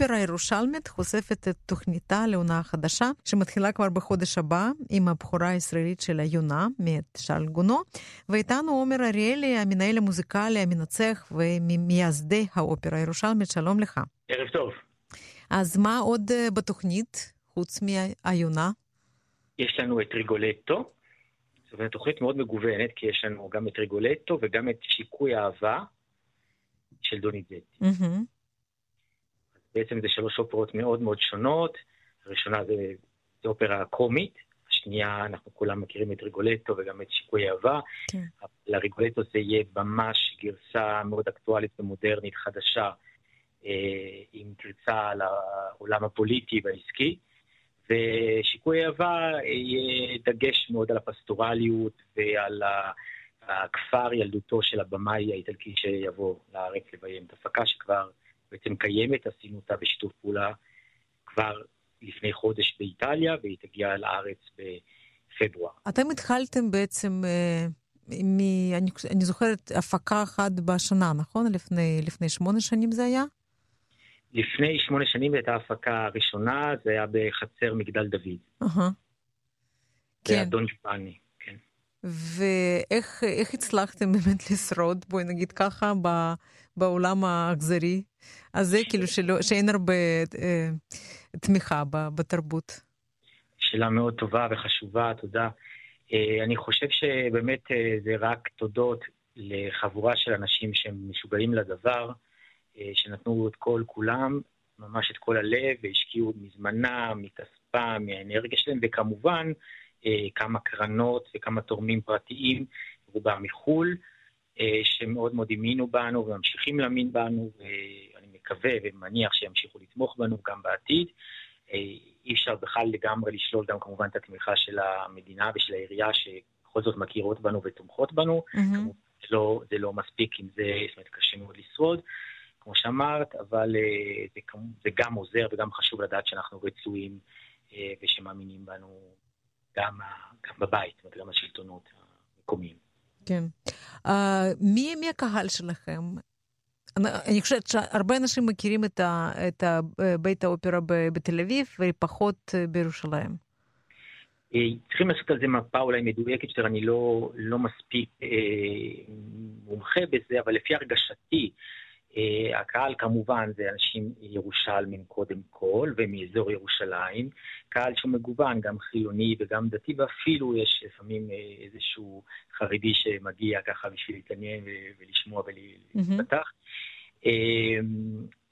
האופרה הירושלמית חושפת את תוכניתה לעונה החדשה, שמתחילה כבר בחודש הבא עם הבכורה הישראלית של היונה, מאת שאל גונו, ואיתנו עומר אריאלי, המנהל המוזיקלי, המנצח וממייסדי האופרה הירושלמית. שלום לך. ערב טוב. אז מה עוד בתוכנית? חוץ מהיונה? יש לנו את ריגולטו, אומרת, תוכנית מאוד מגוונת, כי יש לנו גם את ריגולטו וגם את שיקוי אהבה של דוניזטי. מהמם. בעצם זה שלוש אופרות מאוד מאוד שונות. הראשונה זה, זה אופרה קומית, השנייה, אנחנו כולם מכירים את ריגולטו וגם את שיקוי אהבה. כן. לריגולטו זה יהיה ממש גרסה מאוד אקטואלית ומודרנית חדשה, אה, עם קריצה על העולם הפוליטי והעסקי. ושיקוי אהבה אה, יהיה דגש מאוד על הפסטורליות ועל ה- הכפר ילדותו של הבמאי האיטלקי שיבוא לארץ לביים את הפקה שכבר בעצם קיימת, עשינו אותה בשיתוף פעולה כבר לפני חודש באיטליה, והיא תגיע לארץ בפברואר. אתם התחלתם בעצם, אה, מ... אני, אני זוכרת, הפקה אחת בשנה, נכון? לפני, לפני שמונה שנים זה היה? לפני שמונה שנים הייתה ההפקה הראשונה, זה היה בחצר מגדל דוד. זה כן. אדון ג'ובאני, כן. ואיך איך הצלחתם באמת לשרוד, בואי נגיד ככה, ב, בעולם האכזרי הזה, כאילו שלא, שאין הרבה אה, תמיכה ב, בתרבות? שאלה מאוד טובה וחשובה, תודה. אה, אני חושב שבאמת אה, זה רק תודות לחבורה של אנשים שהם משוגעים לדבר, אה, שנתנו את כל כולם, ממש את כל הלב, והשקיעו מזמנם, מכספם, מהאנרגיה שלהם, וכמובן אה, כמה קרנות וכמה תורמים פרטיים, רובם מחו"ל, שמאוד מאוד האמינו בנו וממשיכים להאמין בנו, ואני מקווה ומניח שימשיכו לתמוך בנו גם בעתיד. אה, אי אפשר בכלל לגמרי לשלול גם כמובן את התמיכה של המדינה ושל העירייה, שבכל זאת מכירות בנו ותומכות בנו. מהמם. זה לא, זה לא מספיק עם זה, זאת אומרת, קשה מאוד לשרוד, כמו שאמרת, אבל אה, זה, זה גם עוזר וגם חשוב לדעת שאנחנו רצויים אה, ושמאמינים בנו גם, גם בבית, זאת אומרת, גם השלטונות המקומיים. כן. Uh, מי, מי הקהל שלכם? אני, חושבת שהרבה אנשים מכירים את, ה, את ה, בית האופרה בתל אביב ופחות אה, בירושלים. אה, צריכים לעשות על זה מפה אולי מדויקת יותר, אני לא, לא מספיק אה, מומחה בזה, אבל לפי הרגשתי, אה, הקהל כמובן זה אנשים ירושלמים קודם כל, ומאזור ירושלים, קהל שהוא מגוון, גם חילוני וגם דתי, ואפילו יש לפעמים אה, איזשהו חרדי שמגיע ככה בשביל להתעניין ולשמוע ולהתפתח. אה,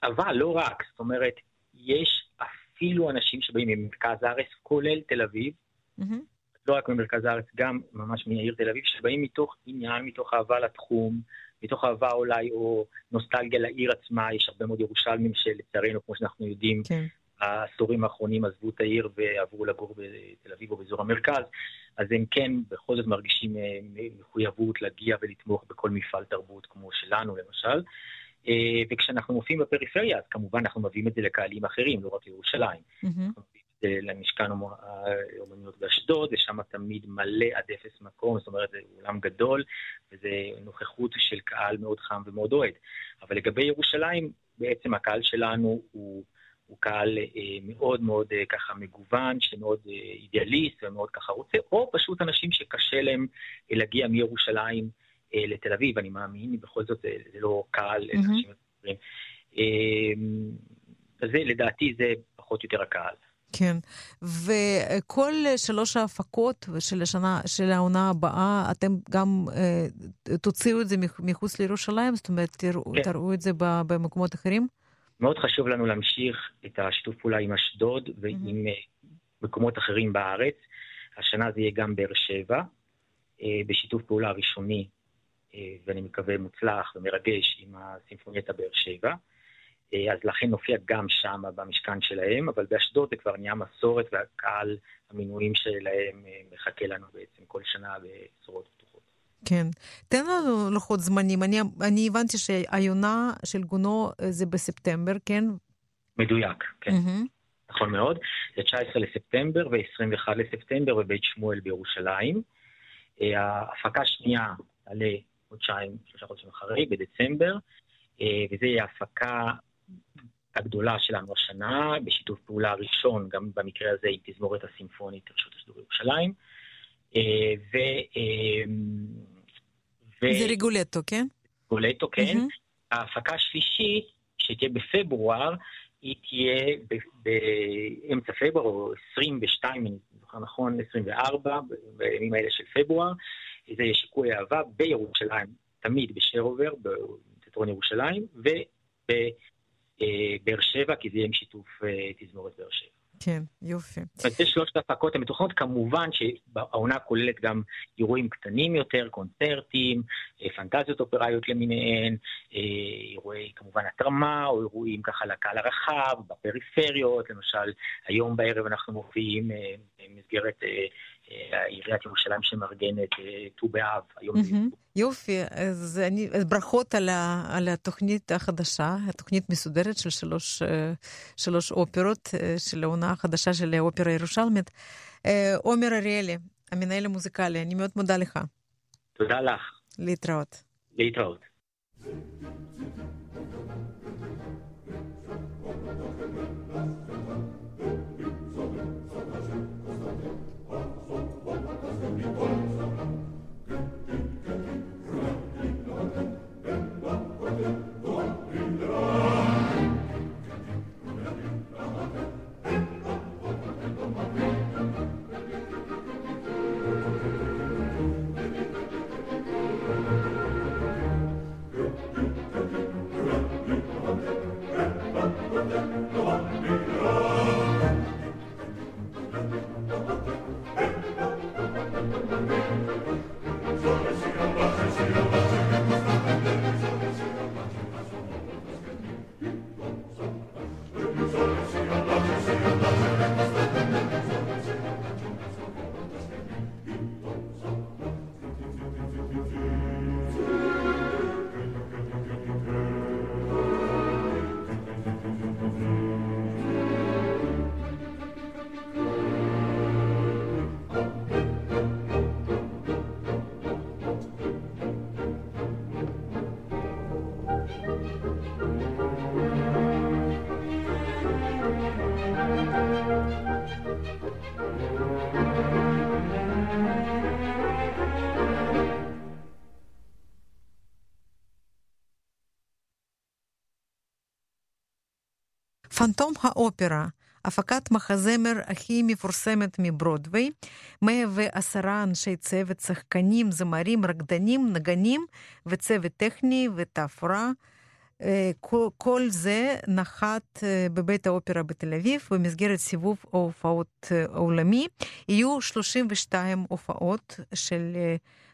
אבל לא רק, זאת אומרת, יש אפילו אנשים שבאים ממרכז הארץ, כולל תל אביב, מהמם. לא רק ממרכז הארץ, גם ממש מהעיר תל אביב, שבאים מתוך עניין, מתוך אהבה לתחום, מתוך אהבה אולי או נוסטלגיה לעיר עצמה. יש הרבה מאוד ירושלמים שלצערנו, כמו שאנחנו יודעים, כן. העשורים האחרונים עזבו את העיר ועברו לגור בתל אביב או באזור המרכז, אז הם כן בכל זאת מרגישים אה, מחויבות להגיע ולתמוך בכל מפעל תרבות כמו שלנו למשל. אה, וכשאנחנו מופיעים בפריפריה, אז כמובן אנחנו מביאים את זה לקהלים אחרים, לא רק לירושלים. מהמם. אה, למשכן האומנויות באשדוד, ושם תמיד מלא עד אפס מקום, זאת אומרת, זה אולם גדול, וזה נוכחות של קהל מאוד חם ומאוד אוהד. אבל לגבי ירושלים, בעצם הקהל שלנו הוא, הוא קהל אה, מאוד מאוד אה, ככה מגוון, שמאוד אה, אידיאליסט ומאוד ככה רוצה, או פשוט אנשים שקשה להם אה, להגיע מירושלים אה, לתל אביב, אני מאמין, בכל זאת זה, זה לא קהל, מהמם. אנשים מדברים. אה, אז זה, לדעתי זה פחות או יותר הקהל. כן, וכל שלוש ההפקות של השנה, של העונה הבאה, אתם גם אה, תוציאו את זה מח- מחוץ לירושלים? זאת אומרת, תראו, כן. תראו את זה במקומות אחרים? מאוד חשוב לנו להמשיך את השיתוף פעולה עם אשדוד ועם אה, מקומות אחרים בארץ. השנה זה יהיה גם באר שבע, אה, בשיתוף פעולה ראשוני, אה, ואני מקווה מוצלח ומרגש, עם הסימפונייטה באר שבע. אה, אז לכן נופיע גם שם במשכן שלהם, אבל באשדוד זה כבר נהיה מסורת והקהל המינויים שלהם אה, מחכה לנו בעצם כל שנה בצורות פתוחות. כן. תן לנו לוחות זמנים. אני, אני הבנתי שהעונה של גונו אה, זה בספטמבר, כן? מדויק, כן. מהמם. נכון מאוד. זה 19 לספטמבר ו-21 לספטמבר בבית שמואל בירושלים. ההפקה השנייה תעלה חודשיים, שלושה חודשים אחרי, בדצמבר, וזה יהיה ההפקה הגדולה שלנו השנה, בשיתוף פעולה ראשון, גם במקרה הזה עם תזמורת הסימפונית רשות השידור ירושלים. אה, ו... אה, ו- זה ריגולטו, כן? גולטו, כן. מהמם. ההפקה השלישית, שתהיה בפברואר, היא תהיה באמצע בפברואר, או 22, אם אני זוכר נכון, 24, בימים האלה של פברואר. זה שיקוי אהבה בירושלים, תמיד בשרובר, בתיאטרון ירושלים, ובבאר שבע, כי זה יהיה עם שיתוף תזמורת באר שבע. כן, יופי. אז יש שלושת ההפקות המתוכנות, כמובן שהעונה כוללת גם אירועים קטנים יותר, קונצרטים, אה, פנטזיות אופראיות למיניהן, אה, אירועי כמובן התרמה, או אירועים ככה לקהל הרחב, בפריפריות, למשל היום בערב אנחנו מופיעים אה, במסגרת עיריית ירושלים שמארגנת ט"ו באב, יופי, אז, אני, אז ברכות על, ה, על התוכנית החדשה, התוכנית מסודרת של שלוש, שלוש אופרות של העונה החדשה של האופרה הירושלמית. עומר אריאלי, המנהל המוזיקלי, אני מאוד מודה לך. תודה לך. להתראות. להתראות. פנטום האופרה, הפקת מחזמר הכי מפורסמת מברודוויי, 110 אנשי צוות, שחקנים, זמרים, רקדנים, נגנים וצוות טכני ותפאורה. כל, זה נחת בבית האופרה בתל אביב במסגרת סיבוב ההופעות העולמי. יהיו 32 הופעות של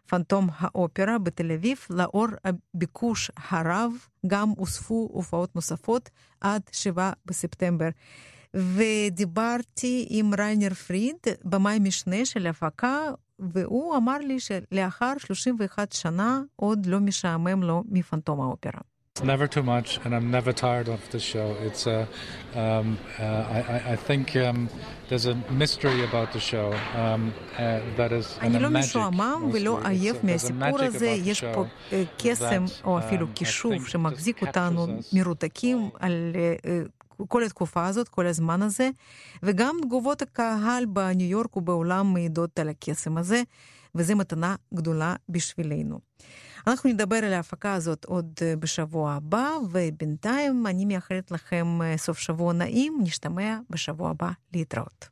פנטום האופרה בתל אביב, לאור הביקוש הרב גם הוספו הופעות נוספות עד 7 בספטמבר. ודיברתי עם ריינר פריד, במאי משנה של ההפקה, והוא אמר לי שלאחר 31 שנה עוד לא משעמם לו מפנטום האופרה. It's never too much, and I'm never tired of the show. It's a, um, uh, I, I think um, there's a mystery about the show um, uh, that is אני לא משועמם ולא עייף מהסיפור הזה, יש פה קסם או אפילו כישוף שמחזיק אותנו מרותקים על כל התקופה הזאת, כל הזמן הזה, וגם תגובות הקהל בניו יורק ובעולם מעידות על הקסם הזה, וזו מתנה גדולה בשבילנו. אנחנו נדבר על ההפקה הזאת עוד בשבוע הבא, ובינתיים אני מאחלת לכם סוף שבוע נעים, נשתמע בשבוע הבא להתראות.